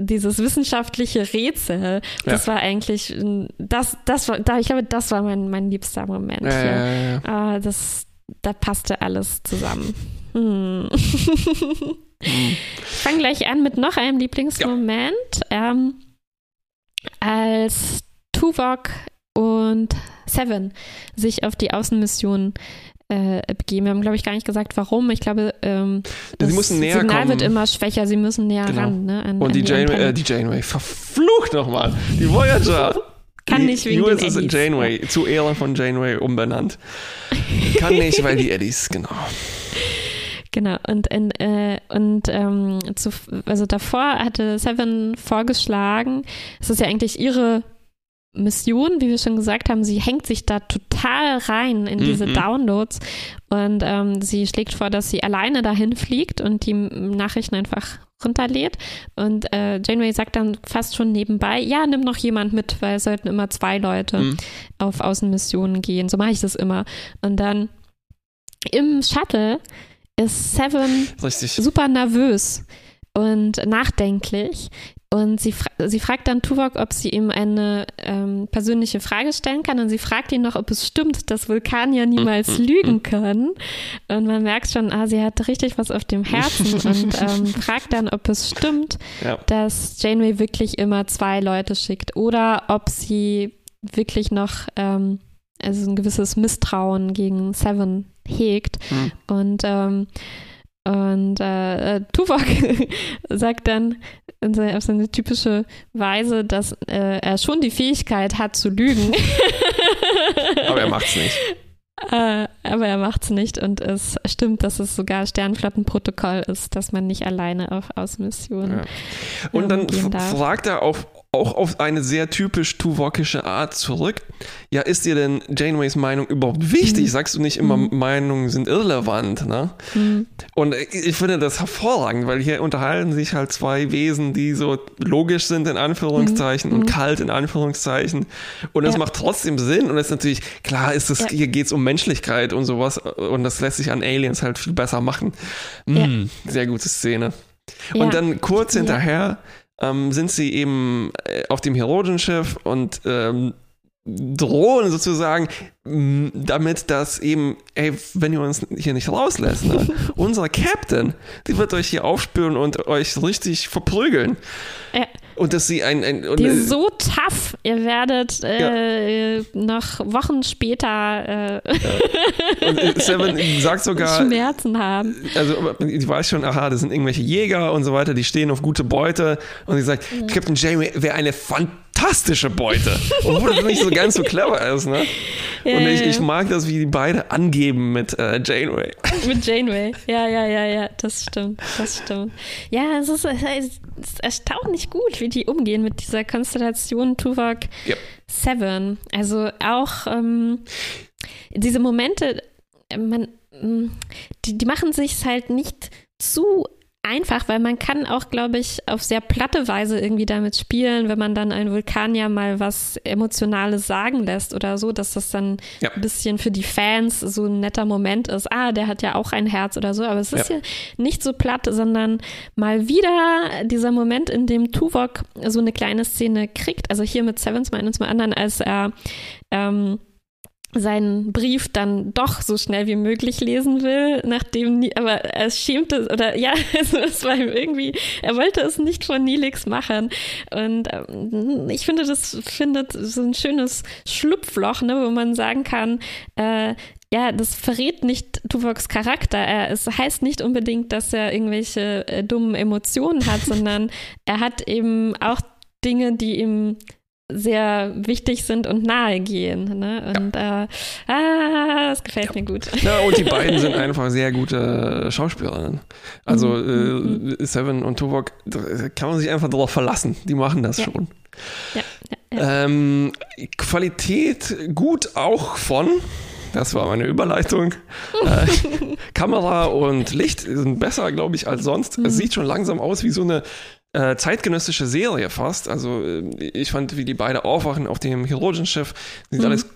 dieses wissenschaftliche Rätsel, das war eigentlich, das, das war, da, ich glaube, das war mein, mein liebster Moment Ja, hier. ja, ja, ja. Ah, das, da passte alles zusammen. Hm. Hm. Ich fange gleich an mit noch einem Lieblingsmoment. Ähm, als Tuvok und Seven sich auf die Außenmission äh, begeben. Wir haben, glaube ich, gar nicht gesagt, warum. Ich glaube, ähm, das Signal kommen. wird immer schwächer. Sie müssen näher Genau. ran. Ne, an, Und die, Janeway, äh, die Janeway, verflucht nochmal, die Voyager. Kann die nicht wegen den USS Eddies. Janeway, zu Ehren von Janeway umbenannt. Kann nicht, weil die Eddies, genau. Genau, und, in, äh, und ähm, zu, also davor hatte Seven vorgeschlagen, es ist ja eigentlich ihre Mission, wie wir schon gesagt haben, sie hängt sich da total rein in diese Mhm. Downloads und ähm, sie schlägt vor, dass sie alleine dahin fliegt und die Nachrichten einfach runterlädt. Und äh, Janeway sagt dann fast schon nebenbei, ja, nimm noch jemand mit, weil es sollten immer zwei Leute Mhm. auf Außenmissionen gehen. So mache ich das immer. Und dann im Shuttle ist Seven Richtig. super nervös und nachdenklich. Und sie, fra sie fragt dann Tuvok, ob sie ihm eine ähm, persönliche Frage stellen kann. Und sie fragt ihn noch, ob es stimmt, dass Vulkanier niemals Mhm. lügen können. Und man merkt schon, ah, sie hat richtig was auf dem Herzen und ähm, fragt dann, ob es stimmt, Ja. dass Janeway wirklich immer zwei Leute schickt oder ob sie wirklich noch ähm, also ein gewisses Misstrauen gegen Seven hegt. Mhm. Und, ähm, und äh, äh, Tuvok sagt dann in seine, auf seine typische Weise, dass äh, er schon die Fähigkeit hat zu lügen. Aber er macht's nicht. Äh, aber er macht's nicht und es stimmt, dass es sogar Sternflottenprotokoll ist, dass man nicht alleine auf Außenmissionen Ja. Und dann fragt er auf auch auf eine sehr typisch tuvokische Art zurück. Ja, ist dir denn Janeways Meinung überhaupt wichtig? Mhm. Sagst du nicht immer, Meinungen sind irrelevant, ne? Mhm. Und ich finde das hervorragend, weil hier unterhalten sich halt zwei Wesen, die so logisch sind, in Anführungszeichen, und kalt, in Anführungszeichen. Und es Mhm. Ja. macht trotzdem Sinn. Und es ist natürlich, klar ist es, Ja. hier geht es um Menschlichkeit und sowas. Und das lässt sich an Aliens halt viel besser machen. Ja. Mm, Sehr gute Szene. Und dann kurz hinterher ähm, sind sie eben äh, auf dem Herodenschiff und ähm, drohen sozusagen damit, dass eben, ey, wenn ihr uns hier nicht rauslässt, ne, unser Captain, die wird euch hier aufspüren und euch richtig verprügeln. Ja. Und dass sie ein, ein Die ist so tough. Ihr werdet äh, noch Wochen später äh, und äh, Seven sagt sogar, Schmerzen haben. also die weiß schon, aha, das sind irgendwelche Jäger und so weiter, die stehen auf gute Beute und sie sagt, Mhm. Captain Janeway wäre eine fantastische Beute. Obwohl das nicht so ganz so clever ist, ne? Ja, und ich, ja, ich mag das, wie die beide angeben mit äh, Janeway. Mit Janeway. Ja, ja, ja, ja, das stimmt. Das stimmt. Ja, es ist, es ist erstaunlich gut, wie die umgehen mit dieser Konstellation Tuvok Ja. Seven. Also auch ähm, diese Momente, man, mh, die, die machen sich halt nicht zu einfach, weil man kann auch, glaube ich, auf sehr platte Weise irgendwie damit spielen, wenn man dann einen Vulkanier mal was Emotionales sagen lässt oder so, dass das dann Ja. ein bisschen für die Fans so ein netter Moment ist. Ah, der hat ja auch ein Herz oder so, aber es ist ja, Ja. nicht so platt, sondern mal wieder dieser Moment, in dem Tuvok so eine kleine Szene kriegt. Also hier mit Sevens mal und zum anderen, als er ähm, seinen Brief dann doch so schnell wie möglich lesen will, nachdem, Nie- aber er schämte, oder ja, also es war ihm irgendwie, er wollte es nicht von Nilix machen. Und ähm, ich finde, das findet so ein schönes Schlupfloch, ne, wo man sagen kann, äh, ja, das verrät nicht Tuvoks Charakter. Er, es heißt nicht unbedingt, dass er irgendwelche äh, dummen Emotionen hat, sondern er hat eben auch Dinge, die ihm sehr wichtig sind und nahe gehen. Ne? Und äh, ah, das gefällt mir gut. Ja, und die beiden sind einfach sehr gute Schauspielerinnen. Also Mhm. äh, Seven und Tuvok, da kann man sich einfach darauf verlassen. Die machen das Ja. schon. Ja, ja, ja. Ähm, Qualität gut auch von, das war meine Überleitung, äh, Kamera und Licht sind besser, glaube ich, als sonst. Mhm. Es sieht schon langsam aus wie so eine äh, zeitgenössische Serie fast. Also äh, ich fand, wie die beide aufwachen auf dem Hydrogenschiff, sieht Mhm. alles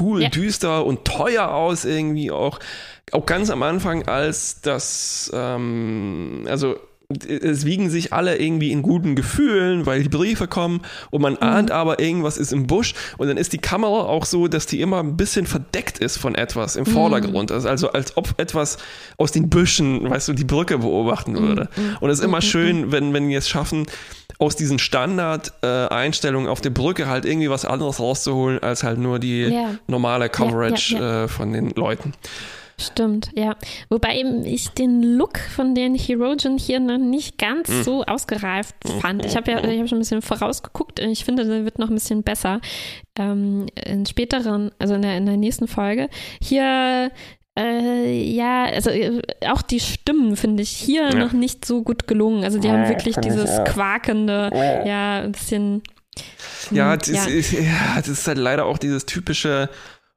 cool, Ja. düster und teuer aus irgendwie auch. Auch ganz am Anfang, als das, ähm, also es wiegen sich alle irgendwie in guten Gefühlen, weil die Briefe kommen und man ahnt aber, irgendwas ist im Busch und dann ist die Kamera auch so, dass die immer ein bisschen verdeckt ist von etwas im Vordergrund. Also, also als ob etwas aus den Büschen, weißt du, die Brücke beobachten würde. Und es ist immer schön, wenn, wenn die es schaffen, aus diesen Standard-Einstellungen auf der Brücke halt irgendwie was anderes rauszuholen, als halt nur die Ja. normale Coverage ja, Äh, von den Leuten. Stimmt, ja. Wobei eben ich den Look von den Herogen hier noch nicht ganz Hm. so ausgereift fand. Ich habe ja ich hab schon ein bisschen vorausgeguckt. Ich finde, der wird noch ein bisschen besser ähm, in späteren, also in der, in der nächsten Folge. Hier äh, ja, also äh, auch die Stimmen finde ich hier Ja. noch nicht so gut gelungen. Also die haben Ja, wirklich finde ich dieses quakende, ja, ein bisschen. Ja, hm, das, Ist, ja, das ist halt leider auch dieses typische,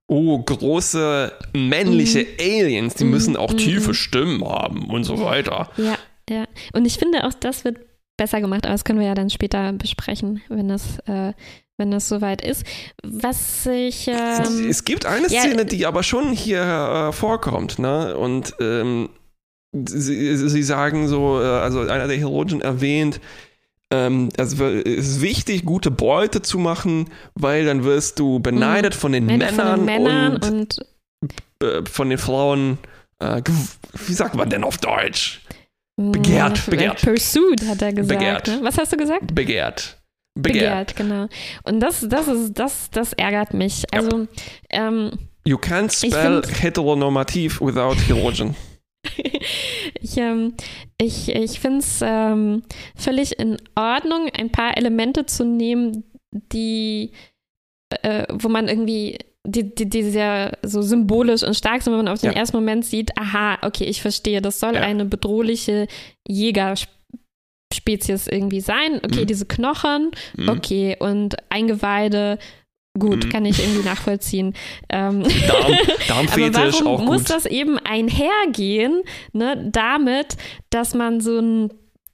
oh, große männliche Aliens, die Mhm, müssen auch mhm, tiefe mhm. Stimmen haben und so weiter. Ja, ja. Und ich finde auch, das wird besser gemacht, aber das können wir ja dann später besprechen, wenn das, äh, wenn das soweit ist. Was ich. Ähm, es gibt eine ja, Szene, die aber schon hier äh, vorkommt, ne? Und ähm, sie, sie sagen so, äh, also einer der Herogen erwähnt, ähm, also es ist wichtig, gute Beute zu machen, weil dann wirst du beneidet von den Männer- Männern, von den Männern und, und, äh, von den Frauen. Äh, wie sagt man denn auf Deutsch? mh, Begehrt, äh, begehrt. Pursued, hat er gesagt. Begehrt. Ne? Was hast du gesagt? Begehrt. Begehrt. genau. Und das, das ist, das, das ärgert mich. Also, ähm, You can't spell heteronormativ without Herogen. Ich, ähm, ich, ich finde es ähm, völlig in Ordnung, ein paar Elemente zu nehmen, die, äh, wo man irgendwie, die, die, die sehr so symbolisch und stark sind, wenn man auf den Ja. ersten Moment sieht, aha, okay, ich verstehe, das soll Ja. eine bedrohliche Jägerspezies Spezies irgendwie sein. Okay, Mhm. diese Knochen, Mhm. okay, und Eingeweide, gut, Mhm. kann ich irgendwie nachvollziehen. Ähm, Darm, aber warum auch muss das eben einhergehen, ne, damit, dass man so ein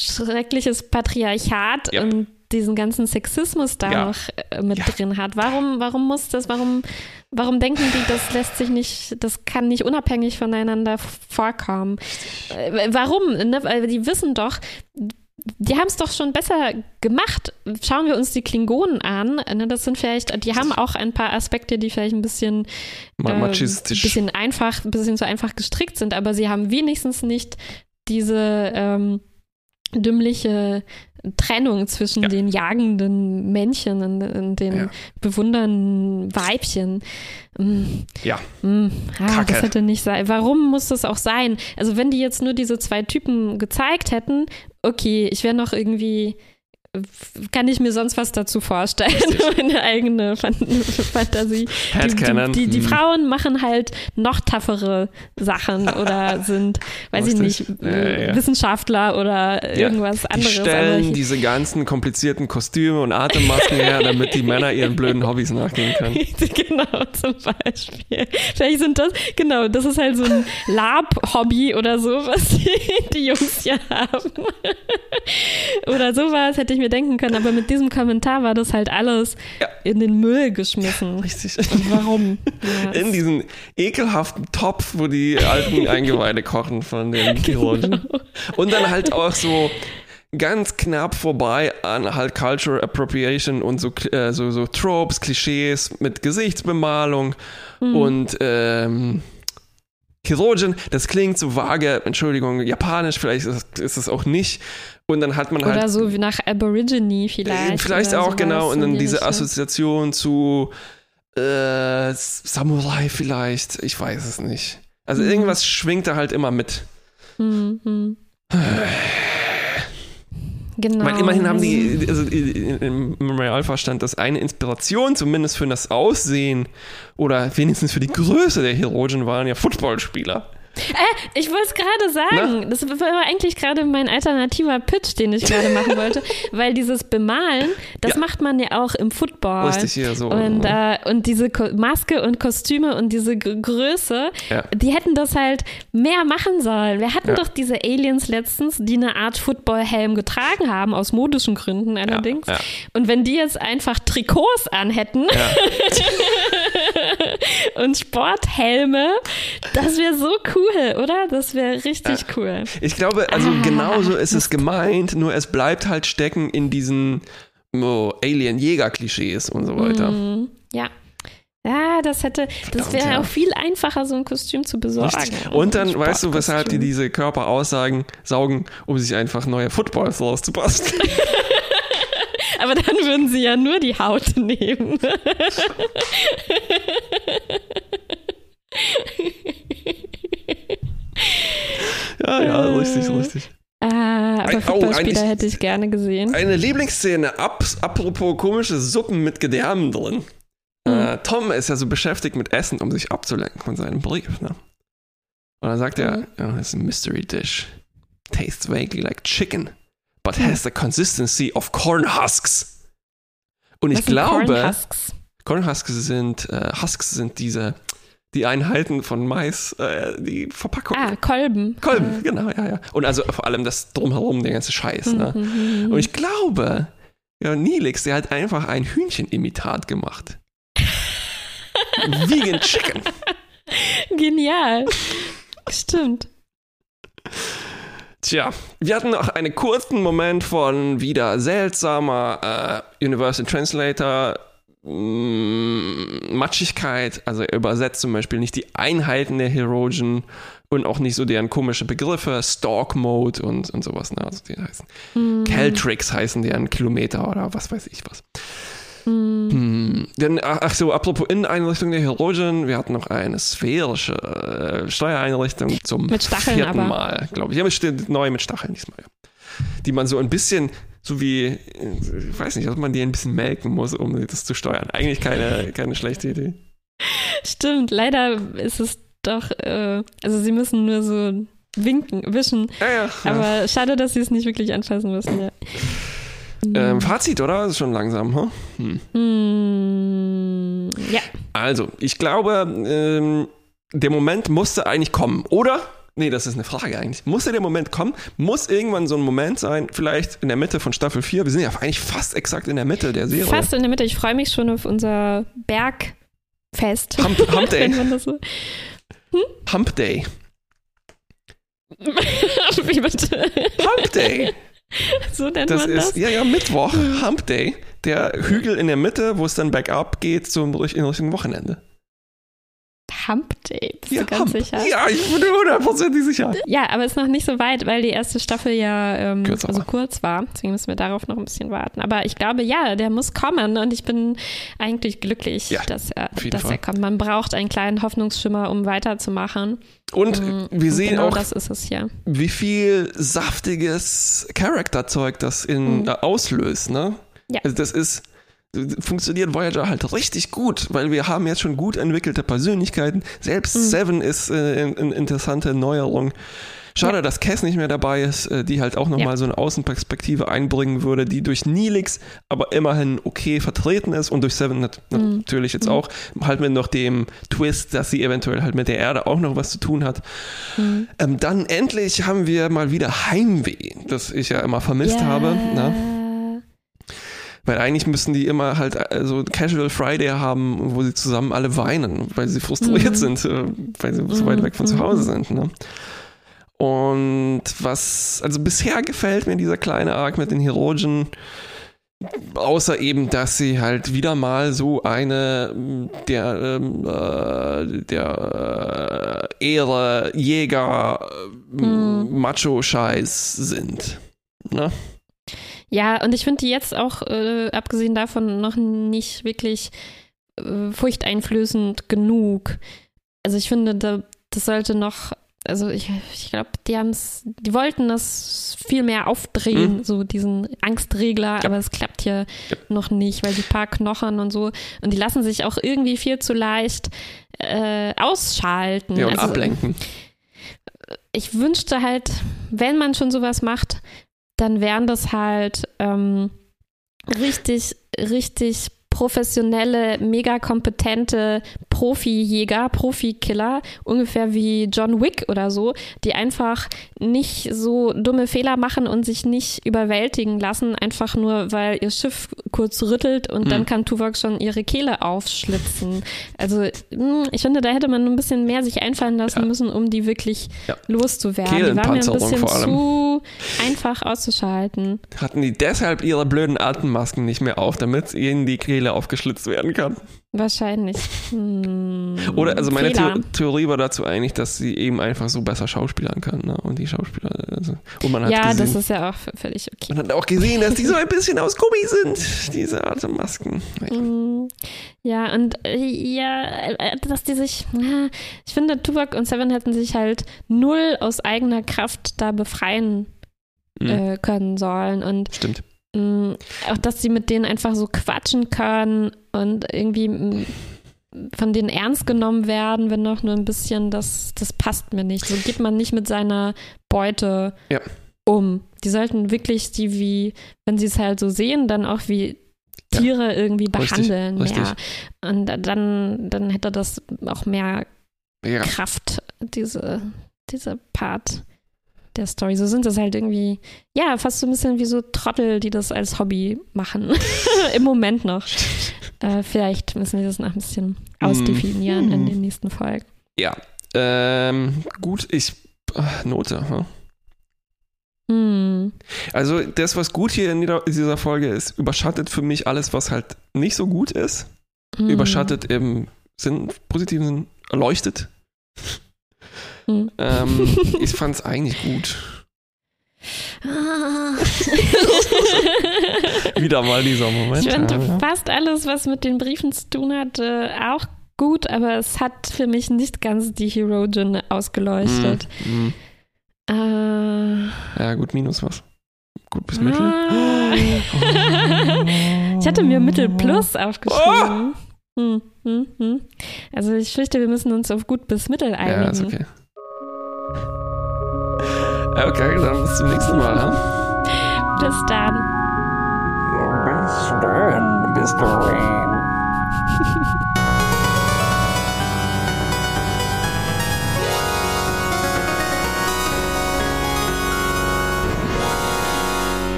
schreckliches Patriarchat Ja. und diesen ganzen Sexismus da Ja. noch äh, mit Ja. drin hat? Warum, warum muss das, warum, warum denken die, das lässt sich nicht, das kann nicht unabhängig voneinander vorkommen? Äh, warum? Ne? Weil die wissen doch, die haben es doch schon besser gemacht. Schauen wir uns die Klingonen an. Ne? Das sind vielleicht, die haben auch ein paar Aspekte, die vielleicht ein bisschen Machistisch. bisschen einfach, ein bisschen zu einfach gestrickt sind, aber sie haben wenigstens nicht diese ähm, dümmliche Trennung zwischen Ja. den jagenden Männchen und, und den Ja. bewundernden Weibchen. Mm, Ja. mm, ah, Kacke. das hätte nicht sein. Warum muss das auch sein? Also wenn die jetzt nur diese zwei Typen gezeigt hätten, okay, ich wäre noch irgendwie kann ich mir sonst was dazu vorstellen, meine eigene Fan Fantasie. Die, die, die, die Hm. Frauen machen halt noch taffere Sachen oder sind, weiß ich nicht, Ja, ja. Wissenschaftler oder Ja. irgendwas Die anderes. aber stellen ich- diese ganzen komplizierten Kostüme und Atemmasken her, damit die Männer ihren blöden Hobbys nachgehen können. genau, zum Beispiel. Vielleicht sind das, genau, das ist halt so ein Lab-Hobby oder so, was die, die Jungs hier haben. oder sowas hätte ich mir denken können, aber mit diesem Kommentar war das halt alles Ja. in den Müll geschmissen. Richtig. Und warum? Ja, In es- diesen ekelhaften Topf, wo die alten Eingeweide kochen von den Chirurgen. Und dann halt auch so ganz knapp vorbei an halt Cultural Appropriation und so, äh, so, so Tropes, Klischees mit Gesichtsbemalung und ähm, Chirurgen, das klingt so vage, Entschuldigung, japanisch, vielleicht ist es, auch nicht. Und dann hat man halt Oder so wie nach Aborigine vielleicht. äh, Vielleicht oder auch, sowas genau. Und dann die diese. Assoziation zu äh, Samurai vielleicht. Ich weiß es nicht. Also Mhm. irgendwas schwingt da halt immer mit. Hm, hm. Genau. Weil immerhin haben die, also im im Realfall stand das eine Inspiration, zumindest für das Aussehen oder wenigstens für die Größe der Chirurgen waren ja Footballspieler. Äh, ich wollte es gerade sagen. Das war eigentlich gerade mein alternativer Pitch, den ich gerade machen wollte. Weil dieses Bemalen, das Ja. macht man ja auch im Football. Richtig hier so. Und, äh, und diese Ko Maske und Kostüme und diese G Größe, Ja. die hätten das halt mehr machen sollen. Wir hatten Ja. doch diese Aliens letztens, die eine Art Footballhelm getragen haben, aus modischen Gründen allerdings. ja. Und wenn die jetzt einfach Trikots anhätten und Sporthelme, das wäre so cool, oder? Das wäre richtig cool. Ich glaube, also Ah, genauso ist es gemeint, nur es bleibt halt stecken in diesen oh, Alien-Jäger-Klischees und so weiter. Mhm. Ja. Ja, das hätte, das wäre ja. auch viel einfacher, so ein Kostüm zu besorgen. Richtig. Und dann Ein weißt du, weshalb die diese Körper aussagen, saugen, um sich einfach neue Footballs rauszubasteln. Aber dann würden sie ja nur die Haut nehmen. ja, ja, richtig, richtig. Ah, aber Ein- oh, hätte ich gerne gesehen. Eine Lieblingsszene, ab, apropos komische Suppen mit Gedärmen drin. Äh, Tom ist ja so beschäftigt mit Essen, um sich abzulenken von seinem Brief. Ne? Und dann sagt er, Mhm. oh, it's a mystery dish. Tastes vaguely like chicken, but has the consistency of corn husks. Und ich Was sind glaube, Cornhusks? Cornhusks sind, äh, Husks sind diese, die Einheiten von Mais, äh, die Verpackung. Ah, Kolben. Kolben, genau, ja, ja. Und also vor allem das Drumherum, der ganze Scheiß, ne? Mhm. Und ich glaube, ja, Nilix, der hat einfach ein Hühnchenimitat gemacht. Vegan Chicken. Genial. Stimmt. Tja, wir hatten noch einen kurzen Moment von wieder seltsamer äh, Universal Translator Matschigkeit. Also er übersetzt zum Beispiel nicht die Einheiten der Herogen und auch nicht so deren komische Begriffe, Stalk Mode und, und sowas. Ne? Also die heißen Hm. Caltrix heißen deren Kilometer oder was weiß ich was. Hm. Hm. Denn, ach, so, apropos Inneneinrichtung der Herogen, wir hatten noch eine sphärische äh, Steuereinrichtung zum Mit Stacheln vierten aber. Mal, glaube ich. Ja, mit, neu mit Stacheln diesmal, ja. Die man so ein bisschen, so wie, ich weiß nicht, dass man die ein bisschen melken muss, um das zu steuern. Eigentlich keine, keine schlechte Idee. Stimmt. Leider ist es doch, äh, also sie müssen nur so winken, wischen. Ja, ja. ja. Aber schade, dass sie es nicht wirklich anfassen müssen, ja. Ähm, Fazit, oder? Das ist schon langsam. Hm? Hm. Hm, ja. Also, ich glaube, ähm, der Moment musste eigentlich kommen, oder? Nee, das ist eine Frage eigentlich. Musste der Moment kommen? Muss irgendwann so ein Moment sein, vielleicht in der Mitte von Staffel 4? Wir sind ja eigentlich fast exakt in der Mitte der Serie. Fast in der Mitte. Ich freue mich schon auf unser Bergfest. Hump, Hump Day. So? Hump Day. Wie bitte? Hump Day. So nennt Das man ist, das? ja, ja, Mittwoch, Hump Day. Der Hügel in der Mitte, wo es dann bergab geht zum in Richtung Wochenende. Hump Day, bist Ja, du ganz Hump. sicher? Ja, ich bin hundertprozentig sicher. Ja, aber ist noch nicht so weit, weil die erste Staffel ja ähm, Kürzer also kurz war. Deswegen müssen wir darauf noch ein bisschen warten. Aber ich glaube, ja, der muss kommen und ich bin eigentlich glücklich, Ja, dass, er, dass Fall. er kommt. Man braucht einen kleinen Hoffnungsschimmer, um weiterzumachen. Und Mhm. wir sehen genau auch, das ist es hier. wie viel saftiges Charakterzeug das in, Mhm. äh, auslöst, ne? Ja. Also das ist, funktioniert Voyager halt richtig gut, weil wir haben jetzt schon gut entwickelte Persönlichkeiten. Selbst Mhm. Seven ist äh, eine interessante Neuerung. Schade, Ja. dass Cass nicht mehr dabei ist, äh, die halt auch nochmal Ja. so eine Außenperspektive einbringen würde, die durch Neelix aber immerhin okay vertreten ist und durch Seven nat Mhm. natürlich jetzt Mhm. auch, halt mit noch dem Twist, dass sie eventuell halt mit der Erde auch noch was zu tun hat. Mhm. Ähm, dann endlich haben wir mal wieder Heimweh, das ich ja immer vermisst Ja. habe. Ne? Weil eigentlich müssten die immer halt so Casual Friday haben, wo sie zusammen alle weinen, weil sie frustriert Mhm. sind, äh, weil sie so weit weg von zu Hause Mhm. sind. Ne? Und was, also bisher gefällt mir dieser kleine Arc mit den Herogen, außer eben, dass sie halt wieder mal so eine der, ähm, äh, der äh, Ehre, Jäger, äh, Mhm. Macho-Scheiß sind. Ne? Ja, und ich finde die jetzt auch, äh, abgesehen davon, noch nicht wirklich äh, furchteinflößend genug. Also ich finde, da, das sollte noch, also ich, ich glaube, die haben's, die wollten das viel mehr aufdrehen, Mhm. so diesen Angstregler, aber es klappt hier Ja. noch nicht, weil die paar Knochen und so, und die lassen sich auch irgendwie viel zu leicht äh, ausschalten. Ja, und Also, ablenken. ich wünschte halt, wenn man schon sowas macht, dann wären das halt ähm, richtig, richtig professionelle, mega kompetente Profi-Jäger, Profi-Killer, ungefähr wie John Wick oder so, die einfach nicht so dumme Fehler machen und sich nicht überwältigen lassen, einfach nur, weil ihr Schiff kurz rüttelt und Mhm. dann kann Tuvok schon ihre Kehle aufschlitzen. Also mh, ich finde, da hätte man ein bisschen mehr sich einfallen lassen Ja. müssen, um die wirklich Ja. loszuwerden. Die waren mir ein bisschen zu einfach auszuschalten. Hatten die deshalb ihre blöden Atemmasken nicht mehr auf, damit ihnen die Kehle aufgeschlitzt werden kann? Wahrscheinlich. Hm, Oder, also meine Fehler. The Theorie war dazu eigentlich, dass sie eben einfach so besser schauspielern können. Ne? Und die Schauspieler, also, und man hat Ja, gesehen, das ist ja auch völlig okay. man hat auch gesehen, dass die so ein bisschen aus Gummi sind, diese Atemmasken. Mm, Ja, und äh, ja, äh, dass die sich, ich finde, Tuvok und Seven hätten sich halt null aus eigener Kraft da befreien Mhm. äh, können sollen. Und Stimmt. Mh, auch, dass sie mit denen einfach so quatschen können und irgendwie mh, von denen ernst genommen werden, wenn noch nur ein bisschen, das, das passt mir nicht. So geht man nicht mit seiner Beute Ja. um. Die sollten wirklich die wie, wenn sie es halt so sehen, dann auch wie Ja. Tiere irgendwie Richtig, behandeln richtig. mehr. Und dann, dann hätte das auch mehr Ja. Kraft, diese, dieser Part der Story. So sind das halt irgendwie, ja, fast so ein bisschen wie so Trottel, die das als Hobby machen. Im Moment noch. Äh, vielleicht müssen wir das noch ein bisschen ausdefinieren in Mhm. den nächsten Folgen. Ja. Ähm, gut, ich. ach, Note. Hm? Hm. Also, das, was gut hier in dieser- in Folge ist, überschattet für mich alles, was halt nicht so gut ist. Hm. Überschattet im Sinn, positiven Sinn, erleuchtet. Hm. Ähm, ich fand es eigentlich gut. Ah. Wieder mal dieser Moment. ich fand ja. fast alles, was mit den Briefen zu tun hatte, auch gut, aber es hat für mich nicht ganz die Herogen ausgeleuchtet. Mm, mm. Äh, Ja, gut, minus was. Gut bis Mittel. Ah. ich hatte mir Mittel plus aufgeschrieben. Hm, hm, hm. Also ich fürchte, wir müssen uns auf gut bis mittel einigen. Ja, ist okay. Okay, dann bis zum nächsten Mal. Hein? Bis dann. Bis dann, bis dann.